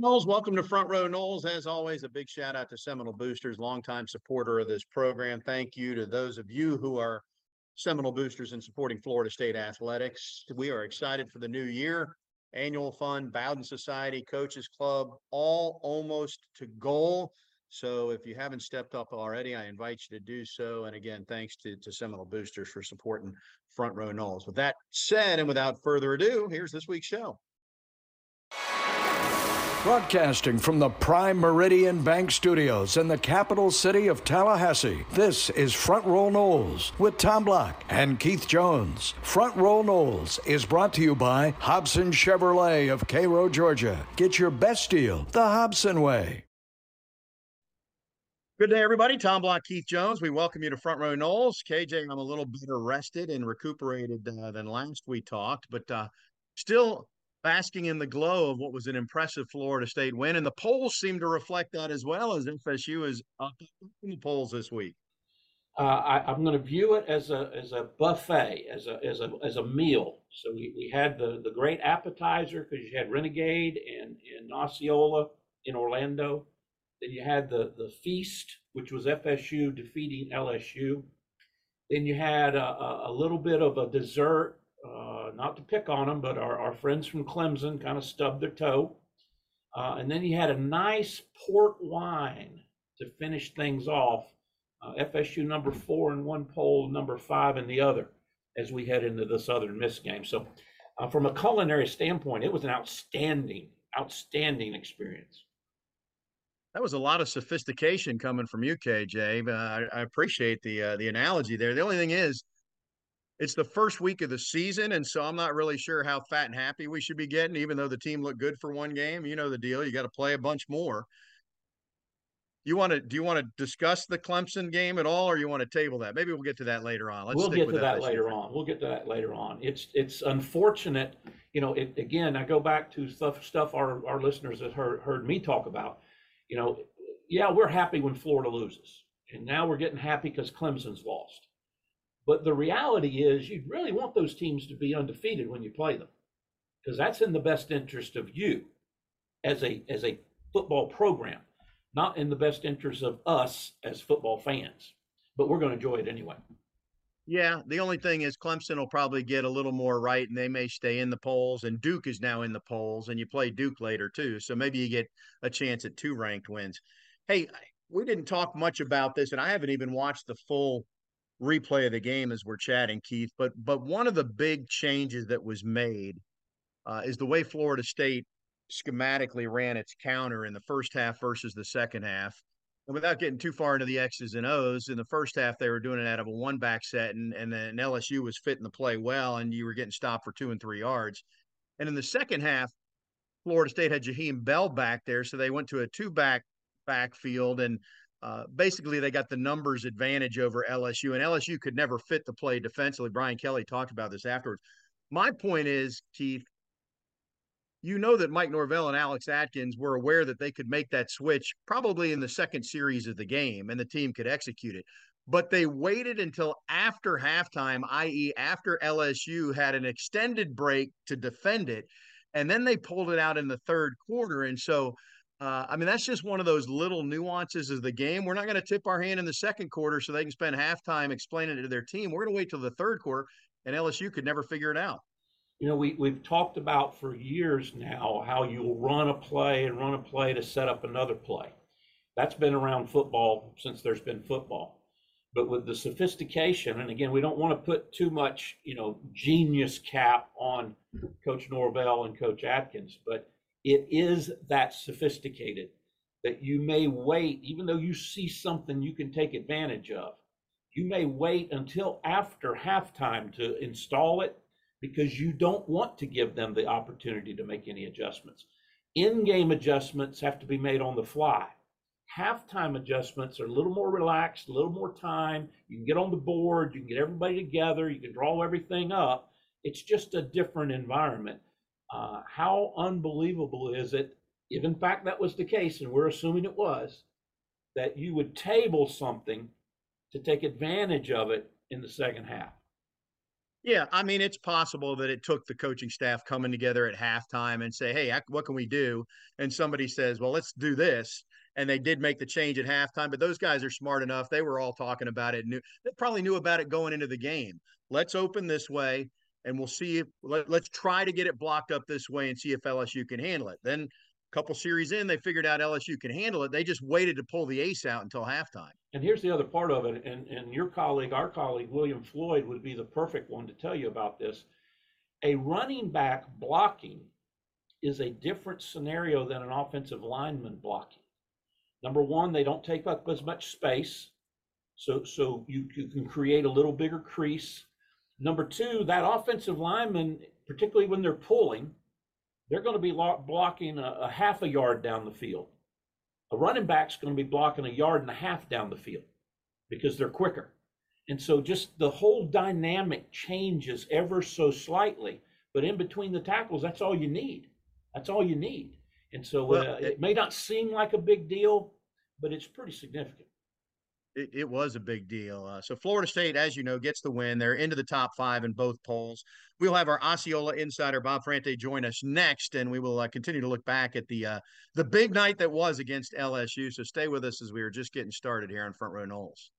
Noles, welcome to Front Row Noles. As always, a big shout out to Seminole Boosters, longtime supporter of this program. Thank you to those of you who are Seminole Boosters and supporting Florida State athletics. We are excited for the new year. Annual fund, Bowden Society, Coaches Club, all almost to goal. So if you haven't stepped up already, I invite you to do so. And again, thanks to, to Seminole Boosters for supporting Front Row Noles. With that said, and without further ado, here's this week's show. Broadcasting from the Prime Meridian Bank Studios in the capital city of Tallahassee, this is Front Row Noles with Tom Block and Keith Jones. Front Row Noles is brought to you by Hobson Chevrolet of Cairo, Georgia. Get your best deal the Hobson way. Good day, everybody. Tom Block, Keith Jones. We welcome you to Front Row Noles. KJ, I'm a little better rested and recuperated uh, than last we talked, but uh, still basking in the glow of what was an impressive Florida State win. And the polls seem to reflect that as well as FSU is up in the polls this week. Uh, I, am going to view it as a as a buffet, as a as a as a meal. So we, we had the the great appetizer because you had Renegade and and Osceola in Orlando. Then you had the the feast, which was FSU defeating LSU. Then you had a, a little bit of a dessert uh, not to pick on them, but our, our friends from Clemson kind of stubbed their toe. Uh, and then he had a nice port wine to finish things off. Uh, FSU number four in one poll, number five in the other, as we head into the Southern Miss game. So, uh, from a culinary standpoint, it was an outstanding, outstanding experience. That was a lot of sophistication coming from you, KJ. I, I appreciate the uh, the analogy there. The only thing is, it's the first week of the season, and so I'm not really sure how fat and happy we should be getting, even though the team looked good for one game. You know the deal. You got to play a bunch more. You want to? Do you want to discuss the Clemson game at all, or you want to table that? Maybe we'll get to that later on. Let's we'll get to that later on. We'll get to that later on. It's it's unfortunate, you know. It, again, I go back to stuff stuff our our listeners have heard heard me talk about. You know, yeah, we're happy when Florida loses, and now we're getting happy because Clemson's lost but the reality is, you really want those teams to be undefeated when you play them, because that's in the best interest of you as a as a football program, not in the best interest of us as football fans. But we're going to enjoy it anyway. Yeah, the only thing is Clemson will probably get a little more right, and they may stay in the polls. And Duke is now in the polls, and you play Duke later too, so maybe you get a chance at two ranked wins. Hey, we didn't talk much about this, and I haven't even watched the full replay of the game as we're chatting, Keith. But but one of the big changes that was made uh, is the way Florida State schematically ran its counter in the first half versus the second half. And without getting too far into the X's and O's, in the first half they were doing it out of a one back set, and and then LSU was fitting the play well, and you were getting stopped for two and three yards. And in the second half, Florida State had Jaheim Bell back there, so they went to a two back backfield and uh, basically they got the numbers advantage over LSU, and LSU could never fit the play defensively. Brian Kelly talked about this afterwards. My point is, Keith, you know that Mike Norvell and Alex Atkins were aware that they could make that switch probably in the second series of the game, and the team could execute it. But they waited until after halftime, i.e., after LSU had an extended break to defend it, and then they pulled it out in the third quarter. And so uh, I mean, that's just one of those little nuances of the game. We're not going to tip our hand in the second quarter so they can spend halftime explaining it to their team. We're going to wait till the third quarter, and LSU could never figure it out. You know, we, we've talked about for years now how you'll run a play and run a play to set up another play. That's been around football since there's been football. But with the sophistication, and again, we don't want to put too much, you know, genius cap on Coach Norvell and Coach Atkins, but it is that sophisticated that you may wait, even though you see something you can take advantage of, you may wait until after halftime to install it because you don't want to give them the opportunity to make any adjustments. In game adjustments have to be made on the fly. Halftime adjustments are a little more relaxed, a little more time. You can get on the board, you can get everybody together, you can draw everything up. It's just a different environment. Uh, how unbelievable is it, if in fact that was the case, and we're assuming it was, that you would table something to take advantage of it in the second half? Yeah, I mean, it's possible that it took the coaching staff coming together at halftime and say, "Hey, what can we do?" And somebody says, "Well, let's do this." And they did make the change at halftime, but those guys are smart enough. They were all talking about it. Knew they probably knew about it going into the game. Let's open this way, and we'll see if let, us try to get it blocked up this way and see if LSU can handle it. Then a couple series in, they figured out LSU can handle it. They just waited to pull the ace out until halftime. And here's the other part of it, and, and your colleague, our colleague, William Floyd, would be the perfect one to tell you about this. A running back blocking is a different scenario than an offensive lineman blocking. Number one, they don't take up as much space, so so you, you can create a little bigger crease. Number two, that offensive lineman, particularly when they're pulling, they're going to be blocking a, a half a yard down the field. A running back's going to be blocking a yard and a half down the field because they're quicker. And so just the whole dynamic changes ever so slightly. But in between the tackles, that's all you need. That's all you need. And so well, uh, it, it may not seem like a big deal, but it's pretty significant it, it was a big deal. Uh, so Florida State, as you know, gets the win. They're into the top five in both polls. We'll have our Osceola insider Bob Ferrante join us next, and we will uh, continue to look back at the uh, the big night that was against LSU. So stay with us as we are just getting started here on Front Row Noles.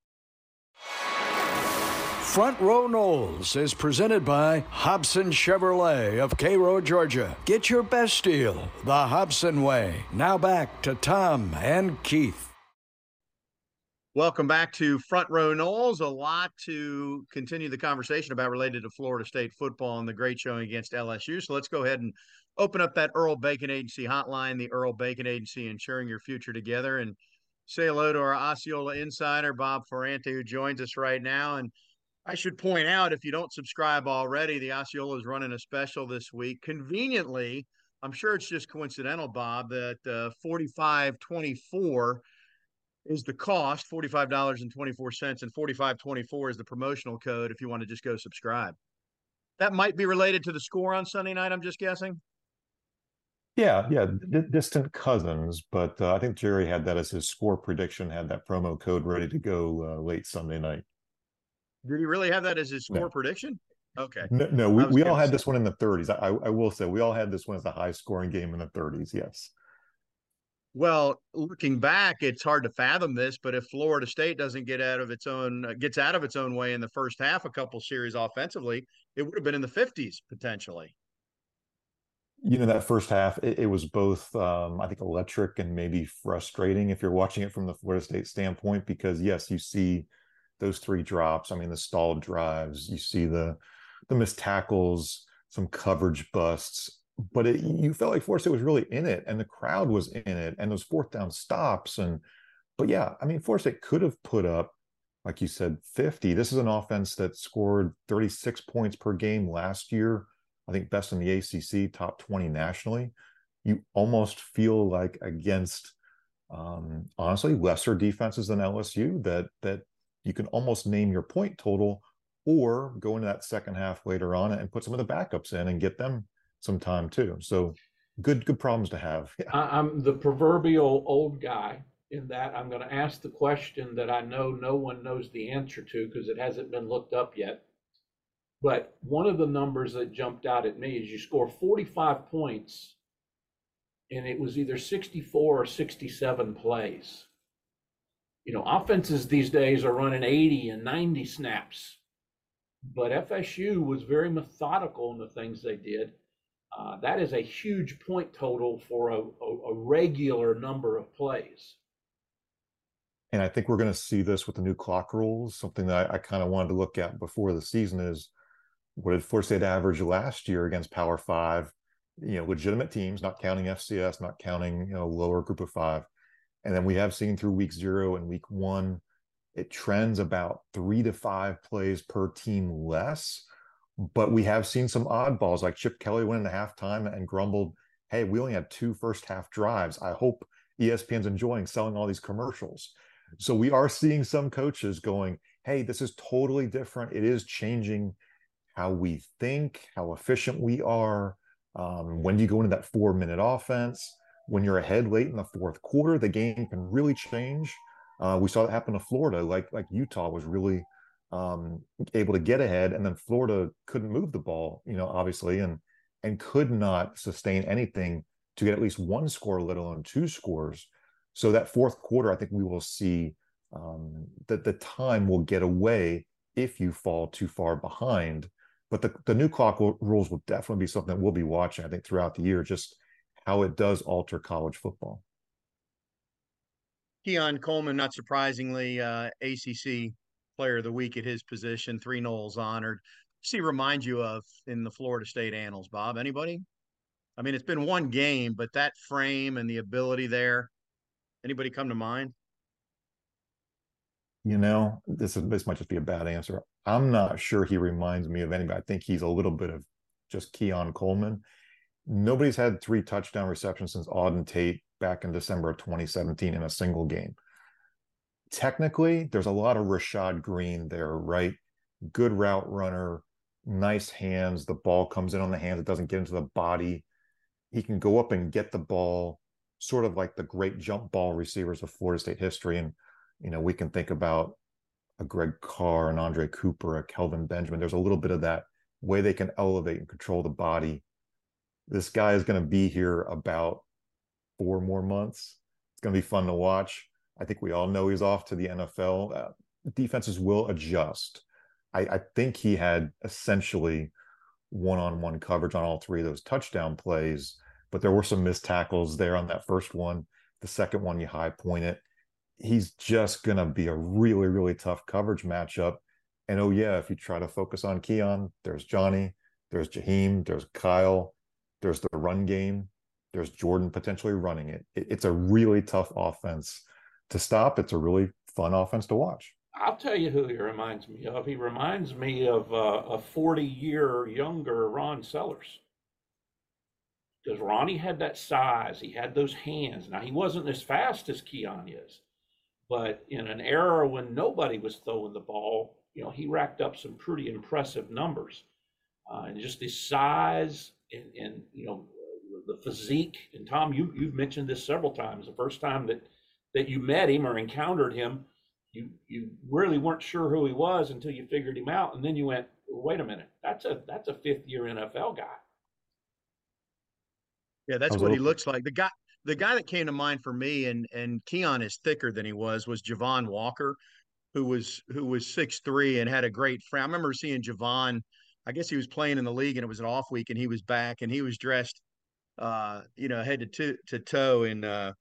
Front Row Noles is presented by Hobson Chevrolet of Cairo, Georgia. Get your best deal the Hobson way. Now back to Tom and Keith. Welcome back to Front Row Noles. A lot to continue the conversation about related to Florida State football and the great showing against LSU. So let's go ahead and open up that Earl Bacon Agency hotline, the Earl Bacon Agency, ensuring your future together. And say hello to our Osceola insider, Bob Ferrante, who joins us right now. And I should point out, if you don't subscribe already, the Osceola is running a special this week. Conveniently, I'm sure it's just coincidental, Bob, that uh, 4524 is the cost $45.24 and 4524 is the promotional code if you want to just go subscribe. That might be related to the score on sunday night i'm just guessing? Yeah yeah D- distant cousins but uh, i think jerry had that as his score prediction had that promo code ready to go uh, late sunday night. Did he really have that as his score no. prediction? Okay. No, no we, we all had this one in the 30s I, I will say we all had this one as a high scoring game in the 30s yes well, looking back, it's hard to fathom this, but if Florida State doesn't get out of its own uh, gets out of its own way in the first half, a couple series offensively, it would have been in the 50s potentially. You know, that first half, it, it was both, um, I think, electric and maybe frustrating if you're watching it from the Florida State standpoint, because yes, you see those three drops. I mean, the stalled drives, you see the the missed tackles, some coverage busts, but it, you felt like Florida was really in it, and the crowd was in it, and those fourth down stops, and but yeah, I mean, Florida could have put up, like you said, fifty. This is an offense that scored thirty six points per game last year. I think best in the ACC, top twenty nationally. You almost feel like against, um, honestly, lesser defenses than LSU that that you can almost name your point total, or go into that second half later on and put some of the backups in and get them some time too. So good good problems to have. Yeah. I'm the proverbial old guy in that I'm going to ask the question that I know no one knows the answer to because it hasn't been looked up yet. But one of the numbers that jumped out at me is you score 45 points and it was either 64 or 67 plays. You know, offenses these days are running 80 and 90 snaps. But FSU was very methodical in the things they did uh, that is a huge point total for a, a, a regular number of plays. And I think we're going to see this with the new clock rules. Something that I, I kind of wanted to look at before the season is what did Florida State average last year against Power Five? You know, legitimate teams, not counting FCS, not counting you know lower group of five. And then we have seen through week zero and week one, it trends about three to five plays per team less but we have seen some oddballs like Chip Kelly went into halftime and grumbled, Hey, we only had two first half drives. I hope ESPN's enjoying selling all these commercials. So we are seeing some coaches going, Hey, this is totally different. It is changing how we think, how efficient we are. Um, when do you go into that four minute offense? When you're ahead late in the fourth quarter, the game can really change. Uh, we saw that happen to Florida, like like Utah was really um, able to get ahead, and then Florida couldn't move the ball, you know, obviously, and and could not sustain anything to get at least one score, let alone two scores. So that fourth quarter, I think we will see um, that the time will get away if you fall too far behind. But the, the new clock rules will definitely be something that we'll be watching, I think, throughout the year, just how it does alter college football. Keon Coleman, not surprisingly, uh, ACC Player of the Week at his position, three Noles honored. What's he remind you of in the Florida State annals, Bob? Anybody? I mean, it's been one game, but that frame and the ability there. Anybody come to mind? You know, this is this might just be a bad answer. I'm not sure he reminds me of anybody. I think he's a little bit of just Keon Coleman. Nobody's had three touchdown receptions since Auden Tate back in December of 2017 in a single game. Technically, there's a lot of Rashad Greene there, right? Good route runner, nice hands. The ball comes in on the hands, it doesn't get into the body. He can go up and get the ball, sort of like the great jump ball receivers of Florida State history. And, you know, we can think about a Greg Carr, an Andre Cooper, a Kelvin Benjamin. There's a little bit of that way they can elevate and control the body. This guy is going to be here about four more months. It's going to be fun to watch. I think we all know he's off to the NFL. Uh, defenses will adjust. I, I think he had essentially one-on-one coverage on all three of those touchdown plays, but there were some missed tackles there on that first one. The second one, you high point it. He's just to be a really, really tough coverage matchup. And oh yeah, if you try to focus on Keon, there's Johnny, there's Jaheim, there's Kyle, there's the run game. There's Jordan potentially running it. it. It's a really tough offense to stop. It's a really fun offense to watch. I'll tell you who he reminds me of. He reminds me of uh, a 40 year younger Ron Sellers. Because Ronnie had that size, he had those hands. Now, he wasn't as fast as Keon is, but in an era when nobody was throwing the ball, you know, he racked up some pretty impressive numbers. Uh, and just his size and, and you know, the physique. And Tom, you you've mentioned this several times. The first time that that you met him or encountered him, you you really weren't sure who he was until you figured him out, and then you went, wait a minute, that's a that's a fifth year NFL guy. Yeah, that's what he looks like. The guy the guy that came to mind for me, and and Keon is thicker than he was, was Javon Walker, who was who was six three and had a great frame. I remember seeing Javon. I guess he was playing in the league and it was an off week, and he was back and he was dressed uh, you know, head to to toe in uh,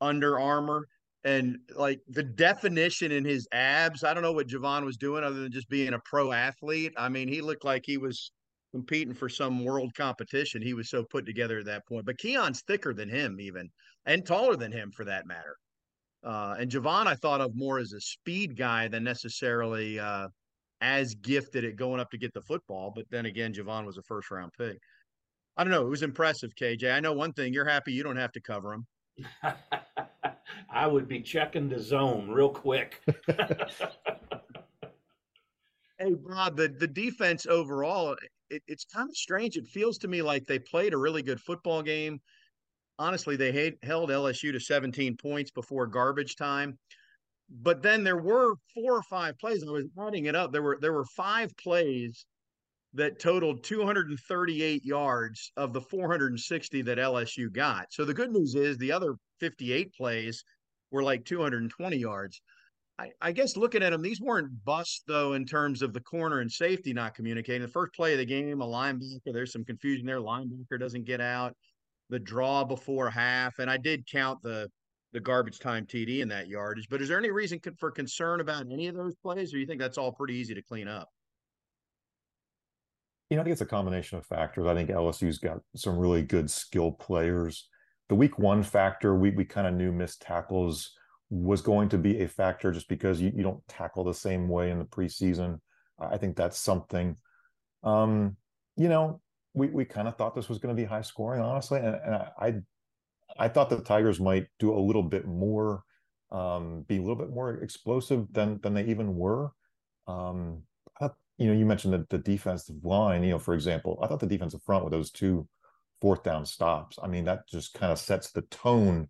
Under Armour. And like the definition in his abs, I don't know what Javon was doing other than just being a pro athlete. I mean, he looked like he was competing for some world competition. He was so put together at that point. But Keon's thicker than him, even, and taller than him for that matter. Uh, and Javon, I thought of more as a speed guy than necessarily uh, as gifted at going up to get the football. But then again, Javon was a first round pick. I don't know. It was impressive, KJ. I know one thing. You're happy you don't have to cover him. I would be checking the zone real quick. hey, Bob, the, the defense overall, it, it's kind of strange. It feels to me like they played a really good football game. Honestly, they had, held LSU to 17 points before garbage time. But then there were four or five plays. I was adding it up. There were there were five plays that totaled 238 yards of the 460 that LSU got. So the good news is the other 58 plays were like 220 yards. I, I, guess looking at them, these weren't busts though in terms of the corner and safety not communicating. The first play of the game, a linebacker, there's some confusion there. Linebacker doesn't get out. The draw before half, and I did count the the garbage time TD in that yardage. But is there any reason for concern about any of those plays, or you think that's all pretty easy to clean up? You know, I think it's a combination of factors. I think LSU's got some really good skill players. The week one factor, we we kind of knew missed tackles was going to be a factor just because you, you don't tackle the same way in the preseason. I think that's something. Um, you know, we we kind of thought this was going to be high scoring, honestly, and, and I, I, I thought the Tigers might do a little bit more, um, be a little bit more explosive than than they even were. Um, you know, you mentioned the, the defensive line, you know, for example, I thought the defensive front with those two fourth down stops, I mean, that just kind of sets the tone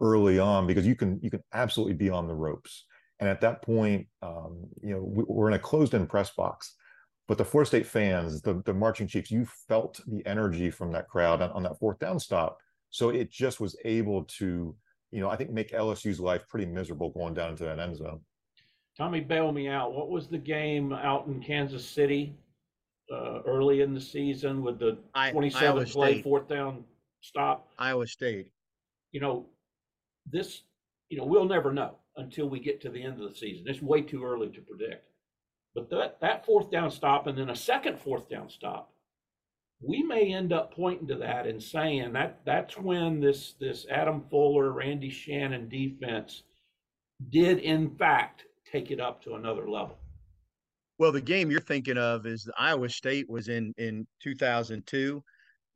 early on because you can you can absolutely be on the ropes. And at that point, um, you know, we, we're in a closed-in press box, but the Florida State fans, the the marching chiefs, you felt the energy from that crowd on, on that fourth down stop. So it just was able to, you know, I think make LSU's life pretty miserable going down into that end zone. Tommy, bail me out. What was the game out in Kansas City uh, early in the season with the I- 27 Iowa play State. fourth down stop? Iowa State. You know, this, you know, we'll never know until we get to the end of the season. It's way too early to predict. But that, that fourth down stop and then a second fourth down stop, we may end up pointing to that and saying that that's when this this Adam Fuller, Randy Shannon defense did in fact take it up to another level. Well, the game you're thinking of is Iowa State was in in 2002,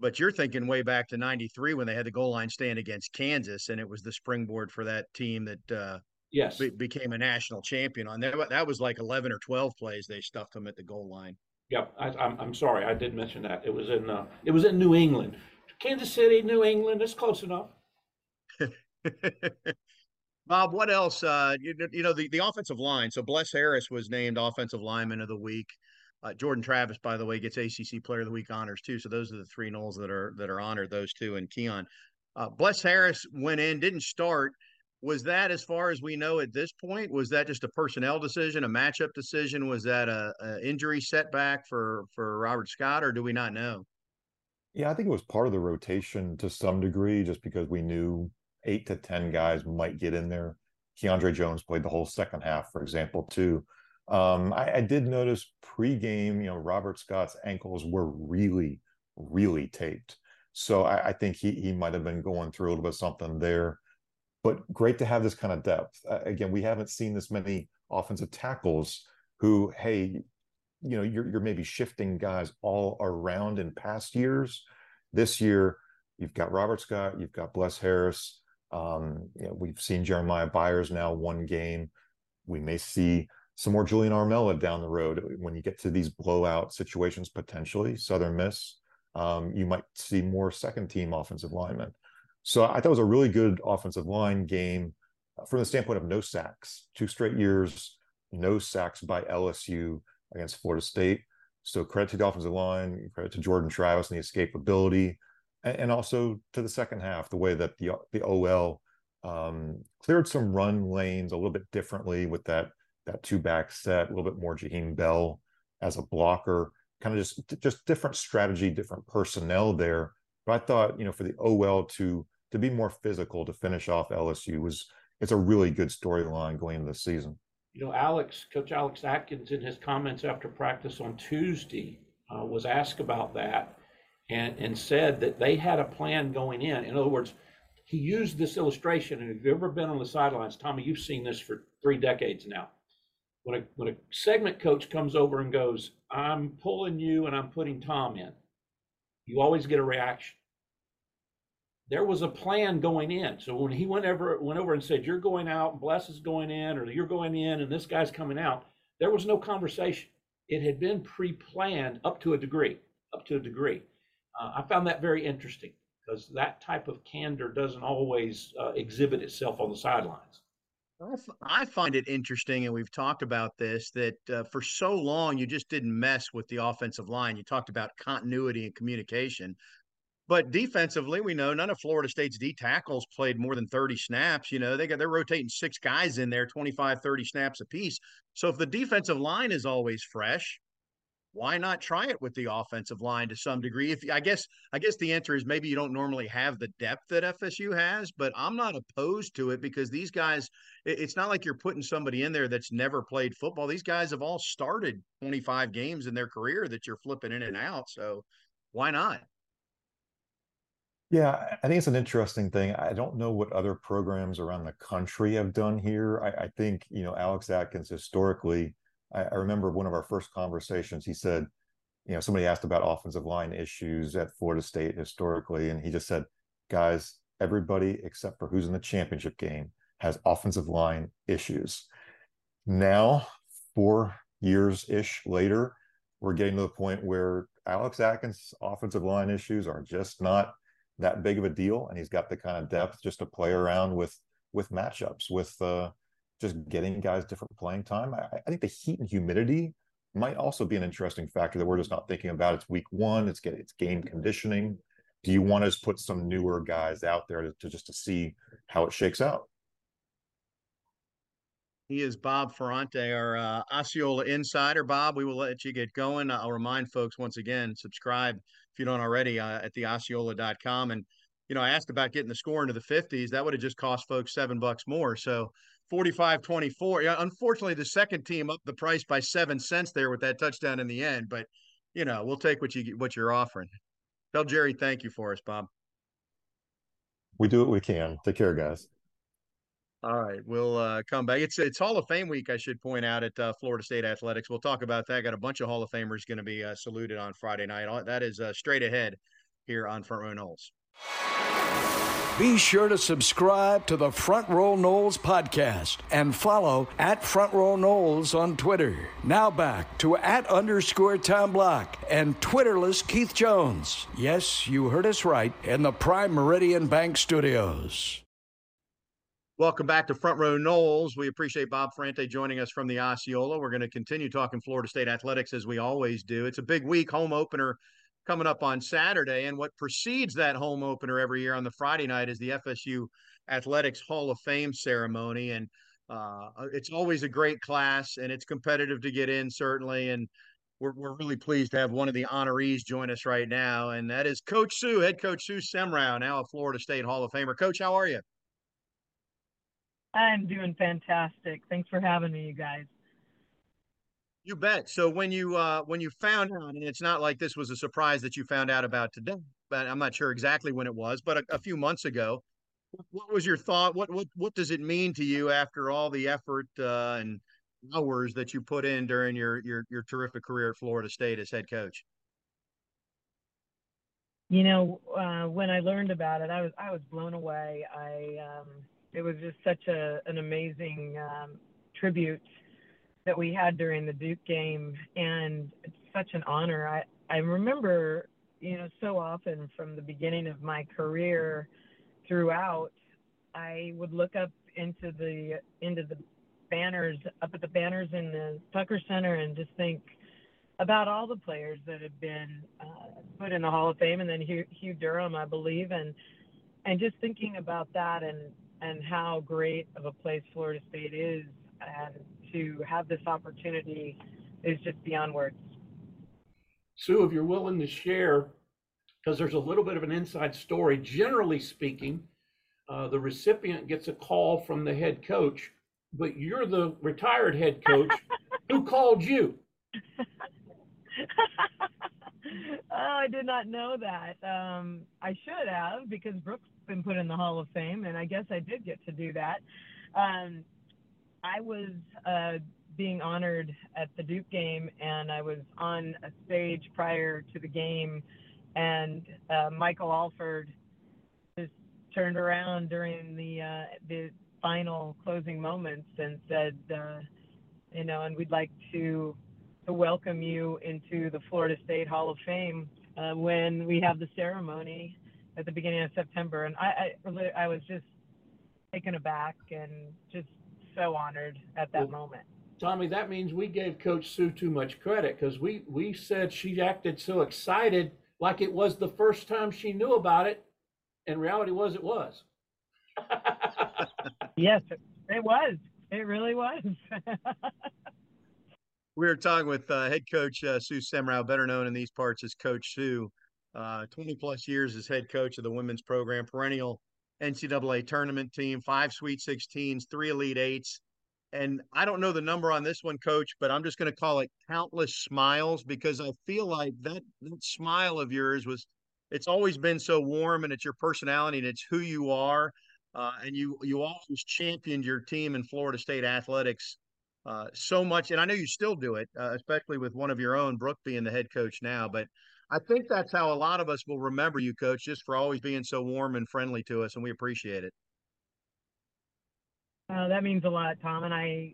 but you're thinking way back to '93 when they had the goal line stand against Kansas, and it was the springboard for that team that uh, Yes. be- became a national champion. On that, that was like 11 or 12 plays they stuffed them at the goal line. Yep, I, I'm, I'm sorry, I did mention that. It was in, uh, it was in New England. Kansas City, New England, it's close enough. Bob, what else? Uh, you, you know, the, the offensive line. So Bless Harris was named Offensive Lineman of the Week. Uh, Jordan Travis, by the way, gets ACC Player of the Week honors too. So those are the three Noles that are that are honored. Those two and Keon. Uh, Bless Harris went in, didn't start. Was that, as far as we know at this point, was that just a personnel decision, a matchup decision? Was that a, a injury setback for for Robert Scott, or do we not know? Yeah, I think it was part of the rotation to some degree, just because we knew eight to 10 guys might get in there. Keiondre Jones played the whole second half, for example, too. Um, I, I did notice pregame, you know, Robert Scott's ankles were really, really taped. So I, I think he he might have been going through a little bit something there. But great to have this kind of depth. Uh, again, we haven't seen this many offensive tackles who, hey, you know, you're you're maybe shifting guys all around in past years. This year, you've got Robert Scott, you've got Bless Harris. Um, you know, we've seen Jeremiah Byers now one game. We may see some more Julian Armella down the road when you get to these blowout situations potentially. Southern Miss, um, you might see more second team offensive linemen. So I thought it was a really good offensive line game uh, from the standpoint of no sacks, two straight years, no sacks by LSU against Florida State. So credit to the offensive line, credit to Jordan Travis and the escapability, and, also to the second half, the way that the the OL um, cleared some run lanes a little bit differently with that that two back set, a little bit more Jaheim Bell as a blocker, kind of just just different strategy, different personnel there. But I thought, you know, for the OL to to be more physical to finish off LSU was it's a really good storyline going into the season. You know, Alex, Coach Alex Atkins, in his comments after practice on Tuesday, uh, was asked about that and, and said that they had a plan going in. In other words, he used this illustration. And if you've ever been on the sidelines, Tommy, you've seen this for three decades now. When a, when a segment coach comes over and goes, I'm pulling you and I'm putting Tom in, you always get a reaction. There was a plan going in. So when he went over, went over and said, You're going out, and Bless is going in, or you're going in, and this guy's coming out, there was no conversation. It had been pre planned up to a degree, up to a degree. Uh, I found that very interesting because that type of candor doesn't always uh, exhibit itself on the sidelines. I f- I find it interesting, and we've talked about this, that uh, for so long you just didn't mess with the offensive line. You talked about continuity and communication. But defensively, we know none of Florida State's D tackles played more than 30 snaps. You know, they got they're rotating six guys in there, 25, 30 snaps apiece. So if the defensive line is always fresh, why not try it with the offensive line to some degree? If I guess I guess the answer is maybe you don't normally have the depth that FSU has, but I'm not opposed to it because these guys it's not like you're putting somebody in there that's never played football. These guys have all started 25 games in their career that you're flipping in and out. So why not? Yeah, I think it's an interesting thing. I don't know what other programs around the country have done here. I, I think, you know, Alex Atkins historically, I, I remember one of our first conversations, he said, you know, somebody asked about offensive line issues at Florida State historically, and he just said, guys, everybody except for who's in the championship game has offensive line issues. Now, four years ish later, we're getting to the point where Alex Atkins' offensive line issues are just not that big of a deal, and he's got the kind of depth just to play around with with matchups with uh, just getting guys different playing time. I, I think the heat and humidity might also be an interesting factor that we're just not thinking about. It's week one. It's get it's game conditioning. Do you want to put some newer guys out there to, to just to see how it shakes out? He is Bob Ferrante, our uh, Osceola insider. Bob, we will let you get going. I'll remind folks once again, subscribe if you don't already uh, at the Osceola.com. And, you know, I asked about getting the score into the 50s. That would have just cost folks seven bucks more. So 45 24. Yeah, unfortunately, the second team up the price by seven cents there with that touchdown in the end. But, you know, we'll take what you what you're offering. Tell Jerry thank you for us, Bob. We do what we can. Take care, guys. All right, we'll uh, come back. It's it's Hall of Fame week, I should point out at uh, Florida State Athletics. We'll talk about that. Got a bunch of Hall of Famers going to be uh, saluted on Friday night. That is uh, straight ahead here on Front Row Noles. Be sure to subscribe to the Front Row Noles podcast and follow at Front Row Noles on Twitter. Now back to at underscore Tom Block and Twitterless Keith Jones. Yes, you heard us right in the Prime Meridian Bank Studios. Welcome back to Front Row Noles. We appreciate Bob Ferrante joining us from the Osceola. We're going to continue talking Florida State athletics as we always do. It's a big week, home opener coming up on Saturday. And what precedes that home opener every year on the Friday night is the FSU Athletics Hall of Fame ceremony. And uh, it's always a great class and it's competitive to get in, certainly. And we're, we're really pleased to have one of the honorees join us right now. And that is Coach Sue, head coach Sue Semrau, now a Florida State Hall of Famer. Coach, how are you? I'm doing fantastic. Thanks for having me, you guys. You bet. So when you uh, when you found out, and it's not like this was a surprise that you found out about today, but I'm not sure exactly when it was, but a, a few months ago. What was your thought? What what what does it mean to you after all the effort uh, and hours that you put in during your your your terrific career at Florida State as head coach? You know, uh, when I learned about it, I was I was blown away. I um, it was just such a an amazing um, tribute that we had during the Duke game, and it's such an honor. I I remember, you know, so often from the beginning of my career throughout, I would look up into the into the banners up at the banners in the Tucker Center and just think about all the players that have been uh, put in the Hall of Fame, and then Hugh, Hugh Durham, I believe, and and just thinking about that and and how great of a place Florida State is, and to have this opportunity is just beyond words. Sue, if you're willing to share, because there's a little bit of an inside story. Generally speaking, uh, the recipient gets a call from the head coach, but you're the retired head coach. Who called you? oh, I did not know that. Um, I should have because Brooks been put in the Hall of Fame, and I guess I did get to do that. Um, I was uh, being honored at the Duke game, and I was on a stage prior to the game, and uh, Michael Alford just turned around during the uh, the final closing moments and said, uh, you know, and we'd like to to welcome you into the Florida State Hall of Fame uh, when we have the ceremony at the beginning of September, and I I, I was just taken aback and just so honored at that well, moment. Tommy, that means we gave Coach Sue too much credit because we we said she acted so excited, like it was the first time she knew about it. And reality was, it was. yes, it was. It really was. we were talking with uh, head coach uh, Sue Semrau, better known in these parts as Coach Sue uh, 20 plus years as head coach of the women's program, perennial NCAA tournament team, five Sweet 16s, three Elite Eights. And I don't know the number on this one, coach, but I'm just going to call it countless smiles because I feel like that, that smile of yours was, it's always been so warm and it's your personality and it's who you are. Uh, and you, you always championed your team in Florida State athletics uh, so much. And I know you still do it, uh, especially with one of your own, Brooke being the head coach now. But I think that's how a lot of us will remember you, Coach, just for always being so warm and friendly to us, and we appreciate it. Uh, that means a lot, Tom. And I,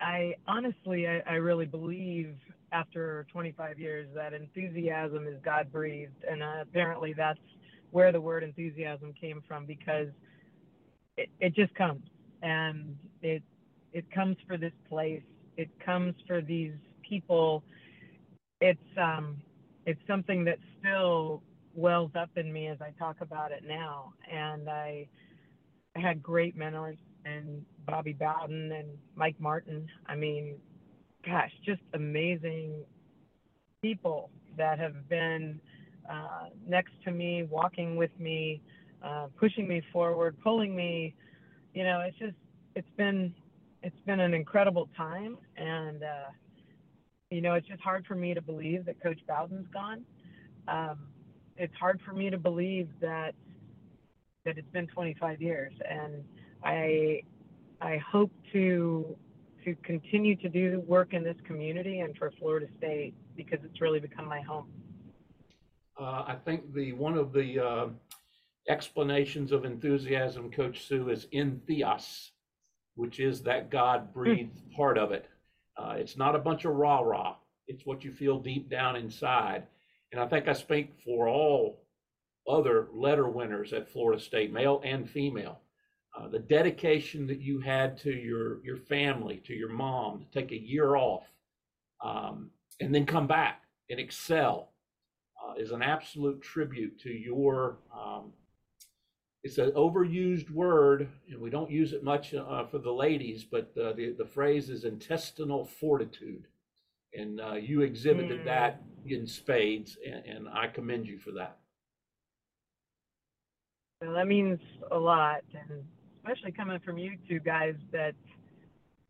I honestly, I, I really believe after 25 years that enthusiasm is God breathed, and uh, apparently that's where the word enthusiasm came from because it, it just comes and it it comes for this place. It comes for these people. It's um, it's something that still wells up in me as I talk about it now. And I, I had great mentors and Bobby Bowden and Mike Martin. I mean, gosh, just amazing people that have been uh, next to me, walking with me, uh, pushing me forward, pulling me. You know, it's just it's been it's been an incredible time, and uh, you know, it's just hard for me to believe that Coach Bowden's gone. Um, it's hard for me to believe that that it's been 25 years, and I I hope to to continue to do work in this community and for Florida State because it's really become my home. Uh, I think the one of the uh, explanations of enthusiasm, Coach Sue, is in theos, which is that God breathed mm. part of it. Uh, it's not a bunch of rah rah. It's what you feel deep down inside. And I think I speak for all other letter winners at Florida State, male and female. Uh, the dedication that you had to your your family, to your mom, to take a year off, um, and then come back and excel, uh, is an absolute tribute to your. Um, it's an overused word, and we don't use it much uh, for the ladies, but uh, the the phrase is intestinal fortitude, and uh, you exhibited mm. that in spades, and, and I commend you for that. Well, that means a lot, and especially coming from you two guys that,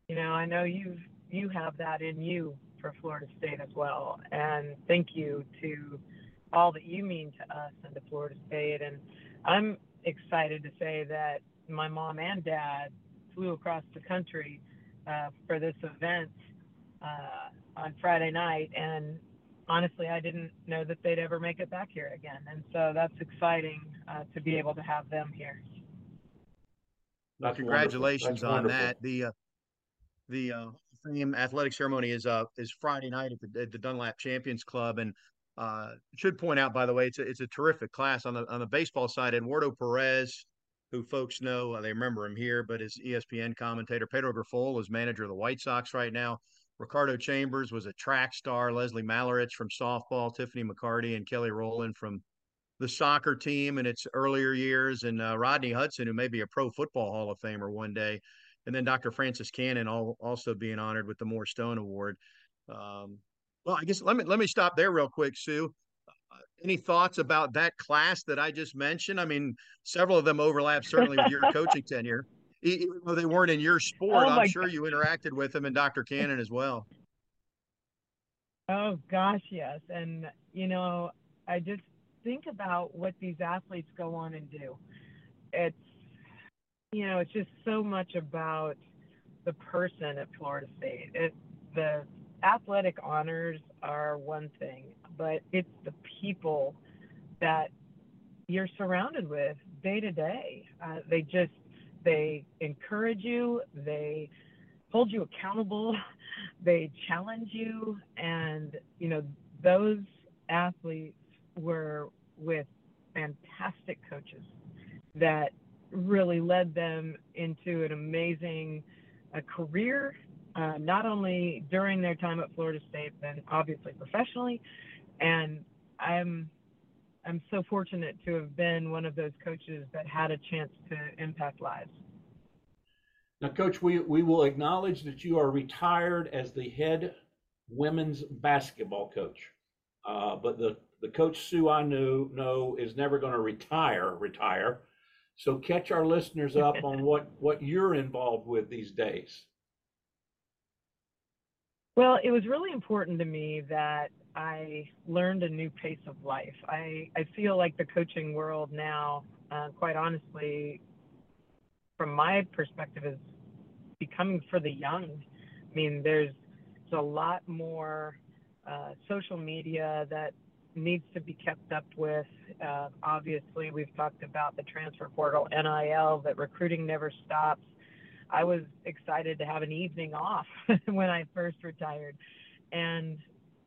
you know, I know you've you have that in you for Florida State as well. And thank you to all that you mean to us and to Florida State. And I'm excited to say that my mom and dad flew across the country uh, for this event uh, on Friday night, and honestly, I didn't know that they'd ever make it back here again. And so that's exciting uh, to be able to have them here. That's congratulations on wonderful. that. The uh, the uh, Fame athletic ceremony is uh is Friday night at the, at the Dunlap Champions Club, and uh, should point out by the way, it's a, it's a terrific class on the on the baseball side. Eduardo Perez, who folks know, uh, they remember him here, but is ESPN commentator. Pedro Grifol is manager of the White Sox right now. Ricardo Chambers was a track star. Leslie Malerich from softball. Tiffany McCarty and Kelly Rowland from the soccer team in its earlier years, and uh, Rodney Hudson, who may be a Pro Football Hall of Famer one day, and then Dr. Francis Cannon all, also being honored with the Moore Stone Award. Um, well, I guess let me let me stop there real quick, Sue. Uh, any thoughts about that class that I just mentioned? I mean, several of them overlap certainly with your coaching tenure, even though they weren't in your sport. Oh I'm sure God. you interacted with them and Dr. Cannon as well. Oh gosh, yes, and you know, I just think about what these athletes go on and do. It's you know, it's just so much about the person at Florida State. It, the athletic honors are one thing, but it's the people that you're surrounded with day to day. Uh, they just they encourage you, they hold you accountable, they challenge you, and you know those athletes were with fantastic coaches that really led them into an amazing uh, career, uh, not only during their time at Florida State, but obviously professionally. And I'm I'm so fortunate to have been one of those coaches that had a chance to impact lives. Now, Coach, we, we will acknowledge that you are retired as the head women's basketball coach. Uh, but the the coach Sue I knew know is never going to retire. Retire. So catch our listeners up on what what you're involved with these days. Well, it was really important to me that I learned a new pace of life. I, I feel like the coaching world now, uh, quite honestly, from my perspective, is becoming for the young. I mean, there's, there's a lot more uh, social media that needs to be kept up with. Uh, obviously, we've talked about the transfer portal, NIL, that recruiting never stops. I was excited to have an evening off when I first retired, and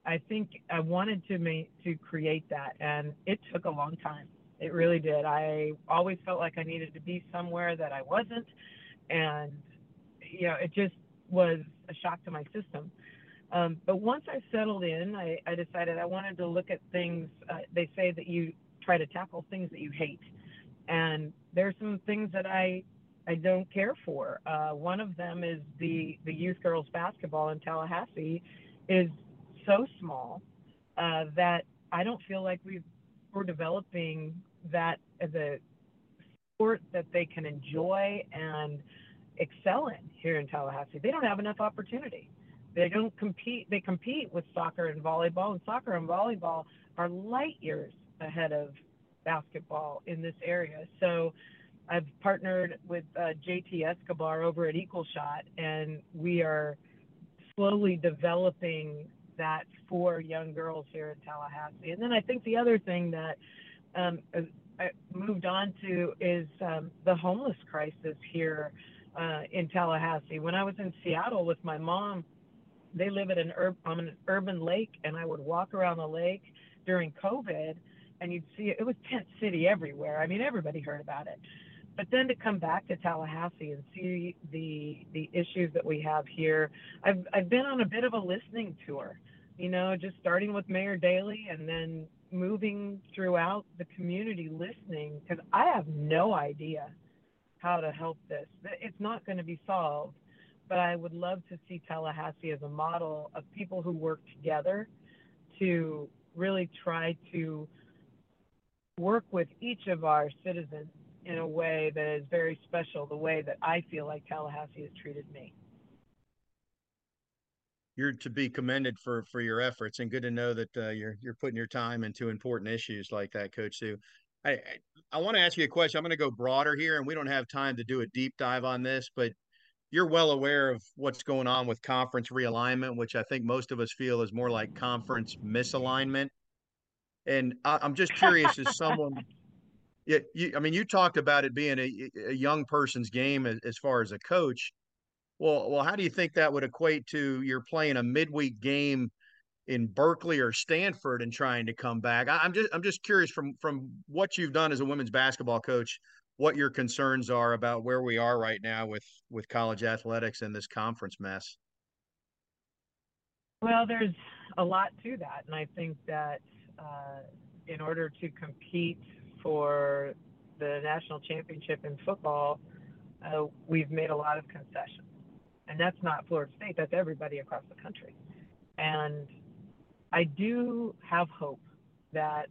I think I wanted to make to create that, and it took a long time. It really did. I always felt like I needed to be somewhere that I wasn't, and you know, it just was a shock to my system. Um, but once I settled in, I, I, decided I wanted to look at things. Uh, they say that you try to tackle things that you hate, and there's some things that I I don't care for. Uh, one of them is the the youth girls basketball in Tallahassee is so small uh, that I don't feel like we we're developing that as a sport that they can enjoy and excel in here in Tallahassee. They don't have enough opportunity. They don't compete. They compete with soccer and volleyball, and soccer and volleyball are light years ahead of basketball in this area. So I've partnered with uh, JT Escobar over at Equal Shot, and we are slowly developing that for young girls here in Tallahassee. And then I think the other thing that um, I moved on to is um, the homeless crisis here uh, in Tallahassee. When I was in Seattle with my mom, they live at an, ur- on an urban lake, and I would walk around the lake during COVID, and you'd see it, it was tent city everywhere. I mean, everybody heard about it. But then to come back to Tallahassee and see the the issues that we have here, I've I've been on a bit of a listening tour, you know, just starting with Mayor Dailey and then moving throughout the community listening because I have no idea how to help this. It's not going to be solved but I would love to see Tallahassee as a model of people who work together to really try to work with each of our citizens in a way that is very special, the way that I feel like Tallahassee has treated me. You're to be commended for for your efforts, and good to know that uh, you're you're putting your time into important issues like that, Coach Sue. I I, I want to ask you a question. I'm going to go broader here, and we don't have time to do a deep dive on this, but you're well aware of what's going on with conference realignment, which I think most of us feel is more like conference misalignment. And I, am just curious, as someone, yeah, you, I mean, you talked about it being a, a young person's game as, as far as a coach. Well, well, how do you think that would equate to you're playing a midweek game in Berkeley or Stanford and trying to come back? I, I'm just, I'm just curious from from what you've done as a women's basketball coach what your concerns are about where we are right now with with college athletics and this conference mess. Well, there's a lot to that, and I think that uh, in order to compete for the national championship in football, uh, we've made a lot of concessions, and that's not Florida State. That's everybody across the country, and I do have hope that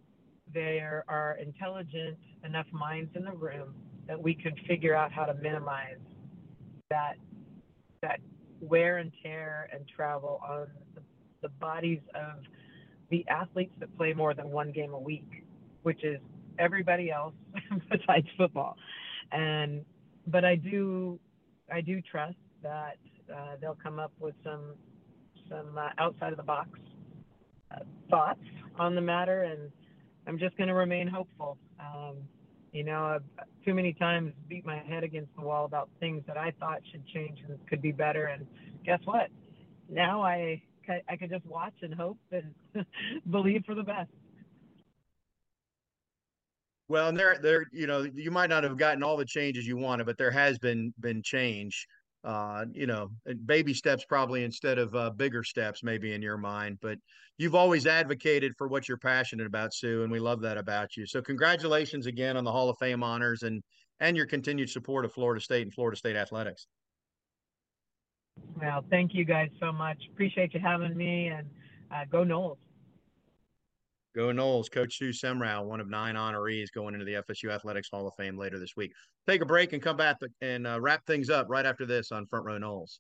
there are intelligent enough minds in the room that we can figure out how to minimize that that wear and tear and travel on the, the bodies of the athletes that play more than one game a week, which is everybody else besides football. And but I do I do trust that uh, they'll come up with some some uh, outside of the box uh, thoughts on the matter and I'm just going to remain hopeful. Um, you know, I've too many times beat my head against the wall about things that I thought should change and could be better. And guess what? Now I I could just watch and hope and believe for the best. Well, and there, there, you know, you might not have gotten all the changes you wanted, but there has been been change uh, you know, baby steps probably instead of uh, bigger steps, maybe in your mind. But you've always advocated for what you're passionate about, Sue, and we love that about you. So congratulations again on the Hall of Fame honors and and your continued support of Florida State and Florida State athletics. Well, thank you guys so much. Appreciate you having me, and uh, go Noles. Go Noles, Coach Sue Semrau, one of nine honorees going into the FSU Athletics Hall of Fame later this week. Take a break and come back and uh, wrap things up right after this on Front Row Noles.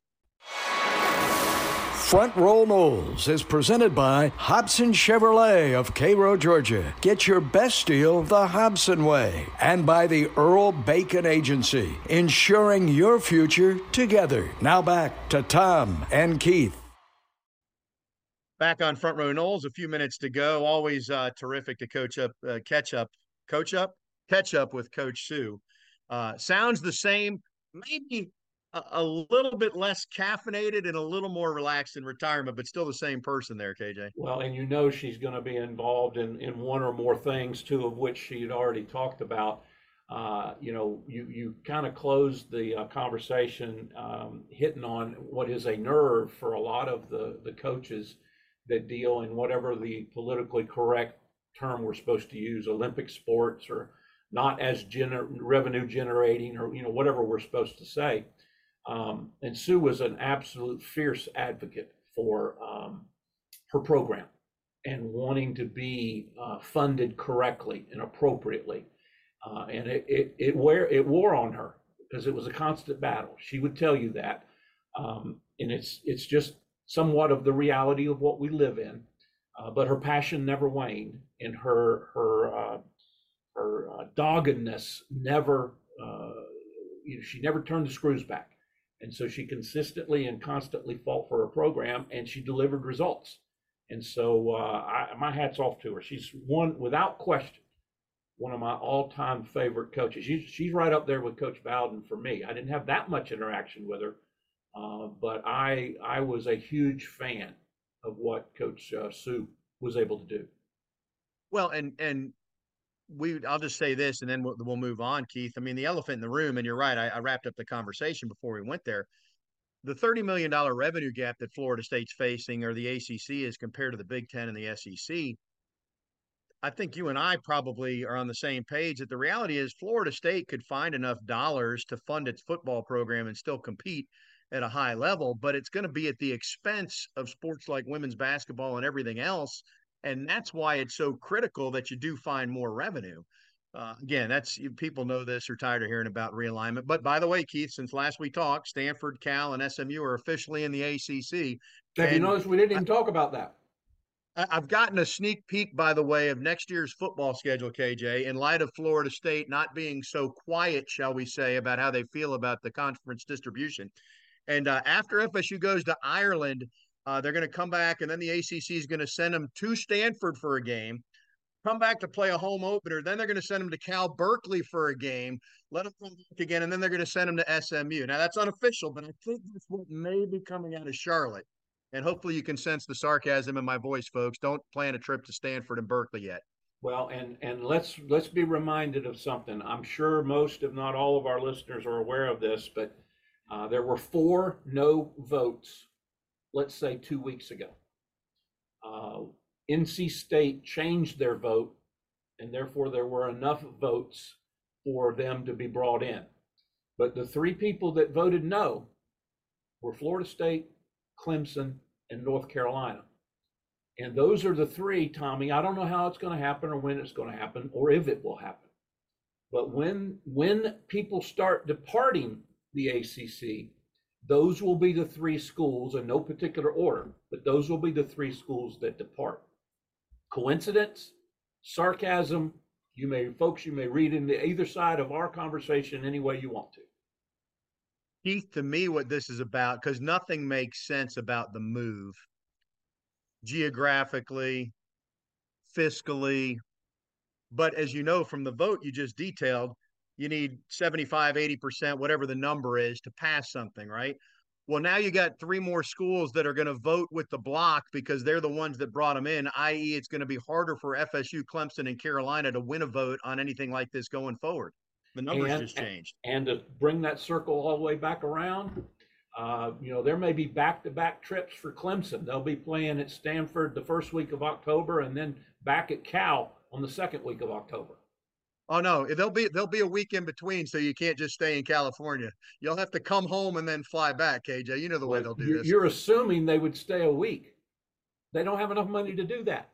Front Row Noles is presented by Hobson Chevrolet of Cairo, Georgia. Get your best deal the Hobson way. And by the Earl Bacon Agency, ensuring your future together. Now back to Tom and Keith. Back on front row Noles, a few minutes to go. Always uh, terrific to coach up, uh, catch up, coach up, catch up with Coach Sue. Uh, sounds the same, maybe a, a, little bit less caffeinated and a little more relaxed in retirement, but still the same person there, KJ. Well, and you know she's going to be involved in, in one or more things, two of which she had already talked about. Uh, you know, you you kind of closed the uh, conversation um, hitting on what is a nerve for a lot of the the coaches that deal in whatever the politically correct term we're supposed to use, Olympic sports or not as gener- revenue generating or you know whatever we're supposed to say. Um, and Sue was an absolute fierce advocate for um, her program and wanting to be uh, funded correctly and appropriately. Uh, and it, it, it, wear, it wore on her because it was a constant battle. She would tell you that. Um, and it's, it's just somewhat of the reality of what we live in. Uh, but her passion never waned and her, her, uh, her uh, doggedness never, uh, you know, she never turned the screws back. And so she consistently and constantly fought for her program and she delivered results. And so uh, I, my hat's off to her. She's one, without question, one of my all-time favorite coaches. She's, she's right up there with Coach Bowden for me. I didn't have that much interaction with her, uh, but I I was a huge fan of what Coach uh, Sue was able to do. Well, and and we I'll just say this, and then we'll, we'll move on, Keith. I mean, the elephant in the room, and you're right. I, I wrapped up the conversation before we went there the $30 million revenue gap that Florida State's facing or the ACC is compared to the Big Ten and the SEC, I think you and I probably are on the same page that the reality is Florida State could find enough dollars to fund its football program and still compete at a high level, but it's going to be at the expense of sports like women's basketball and everything else. And that's why it's so critical that you do find more revenue. Uh, again, that's people know this or tired of hearing about realignment. But by the way, Keith, since last we talked, Stanford, Cal, and SMU are officially in the ACC. Have you noticed we didn't even talk about that? I've gotten a sneak peek, by the way, of next year's football schedule, KJ, in light of Florida State not being so quiet, shall we say, about how they feel about the conference distribution. And uh, after FSU goes to Ireland, uh, they're going to come back, and then the ACC is going to send them to Stanford for a game come back to play a home opener. Then they're going to send them to Cal Berkeley for a game, let them come back again, and then they're going to send them to SMU. Now, that's unofficial, but I think that's what may be coming out of Charlotte. And hopefully you can sense the sarcasm in my voice, folks. Don't plan a trip to Stanford and Berkeley yet. Well, and and let's let's be reminded of something. I'm sure most, if not all, of our listeners are aware of this, but uh, there were four no votes. Let's say two weeks ago. Uh, NC State changed their vote, and therefore there were enough votes for them to be brought in. But the three people that voted no were Florida State, Clemson, and North Carolina. And those are the three, Tommy. I don't know how it's going to happen or when it's going to happen or if it will happen. But when when people start departing the ACC, those will be the three schools in no particular order, but those will be the three schools that depart. Coincidence, sarcasm, you may, folks, you may read into either side of our conversation any way you want to. Keith, to me, what this is about, because nothing makes sense about the move geographically, fiscally. But as you know from the vote you just detailed, you need 75, 80%, whatever the number is to pass something, right? Well, now you got three more schools that are going to vote with the block because they're the ones that brought them in, i.e., it's going to be harder for FSU, Clemson, and Carolina to win a vote on anything like this going forward. The numbers and, just changed. And to bring that circle all the way back around, uh, you know, there may be back to back trips for Clemson. They'll be playing at Stanford the first week of October and then back at Cal on the second week of October. Oh no, there'll be there'll be a week in between, so you can't just stay in California. You'll have to come home and then fly back, KJ. You know the way they'll do you're, this. You're assuming they would stay a week. They don't have enough money to do that.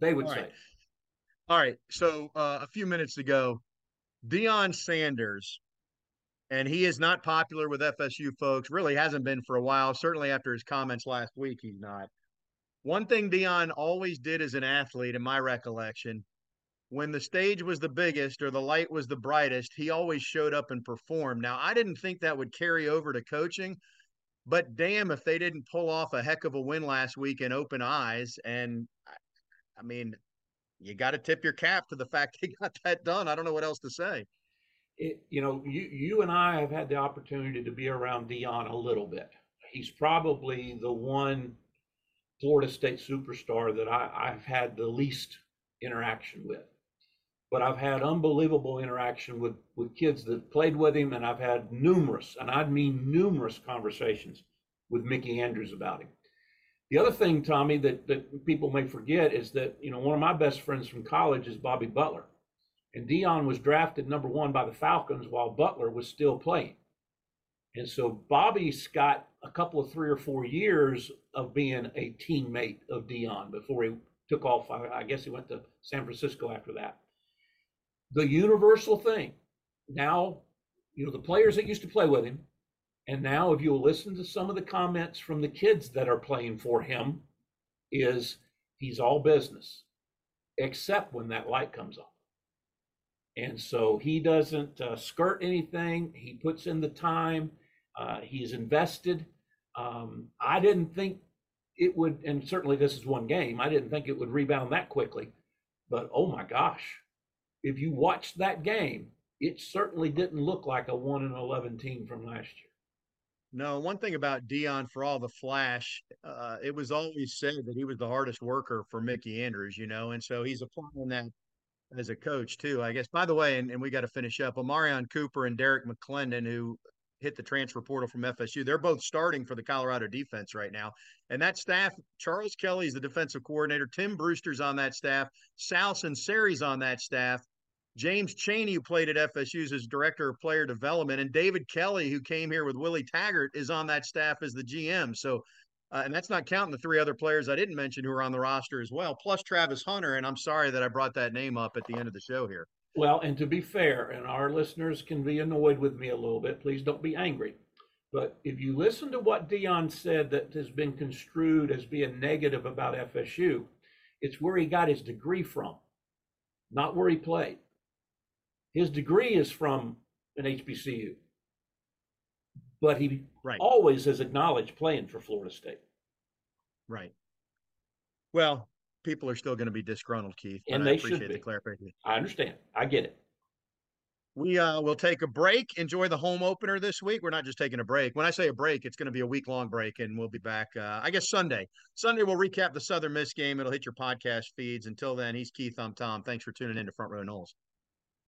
They would All say. Right. All right. So uh, a few minutes ago, Deion Sanders, and he is not popular with FSU folks. Really hasn't been for a while. Certainly after his comments last week, he's not. One thing Deion always did as an athlete, in my recollection, when the stage was the biggest or the light was the brightest, he always showed up and performed. Now, I didn't think that would carry over to coaching, but damn if they didn't pull off a heck of a win last week in open eyes. And I mean, you got to tip your cap to the fact they got that done. I don't know what else to say. It, you know, you you and I have had the opportunity to be around Deion a little bit. He's probably the one Florida State superstar that I, I've had the least interaction with. But I've had unbelievable interaction with with kids that played with him, and I've had numerous, and I mean numerous conversations with Mickey Andrews about him. The other thing, Tommy, that, that people may forget is that, you know, one of my best friends from college is Bobby Butler. And Deion was drafted number one by the Falcons while Butler was still playing. And so Bobby's got a couple of three or four years of being a teammate of Deion before he took off. I guess he went to San Francisco after that. The universal thing now, you know, the players that used to play with him, and now, if you'll listen to some of the comments from the kids that are playing for him, is he's all business, except when that light comes on. And so he doesn't uh, skirt anything. He puts in the time. Uh, he's invested. Um, I didn't think it would, and certainly this is one game. I didn't think it would rebound that quickly. But oh my gosh, if you watched that game, it certainly didn't look like a one and eleven team from last year. No, one thing about Deion, for all the flash, uh, it was always said that he was the hardest worker for Mickey Andrews, you know, and so he's applying that as a coach too, I guess. By the way, and, and we got to finish up. Omarion Cooper and Derrick McLendon, who hit the transfer portal from FSU, they're both starting for the Colorado defense right now. And that staff, Charles Kelly is the defensive coordinator, Tim Brewster's on that staff, Sal Sunseri's on that staff. James Cheney, who played at FSU as director of player development, and David Kelly, who came here with Willie Taggart, is on that staff as the GM. So, uh, and that's not counting the three other players I didn't mention who are on the roster as well, plus Travis Hunter. And I'm sorry that I brought that name up at the end of the show here. Well, and to be fair, and our listeners can be annoyed with me a little bit, please don't be angry. But if you listen to what Deion said that has been construed as being negative about FSU, it's where he got his degree from, not where he played. His degree is from an HBCU, but he right. always has acknowledged playing for Florida State. Right. Well, people are still going to be disgruntled, Keith. And they should be. The clarification. I understand. I get it. We uh, will take a break. Enjoy the home opener this week. We're not just taking a break. When I say a break, it's going to be a week long break, and we'll be back. Uh, I guess Sunday. Sunday we'll recap the Southern Miss game. It'll hit your podcast feeds. Until then, he's Keith. I'm Tom. Thanks for tuning in to Front Row Noles.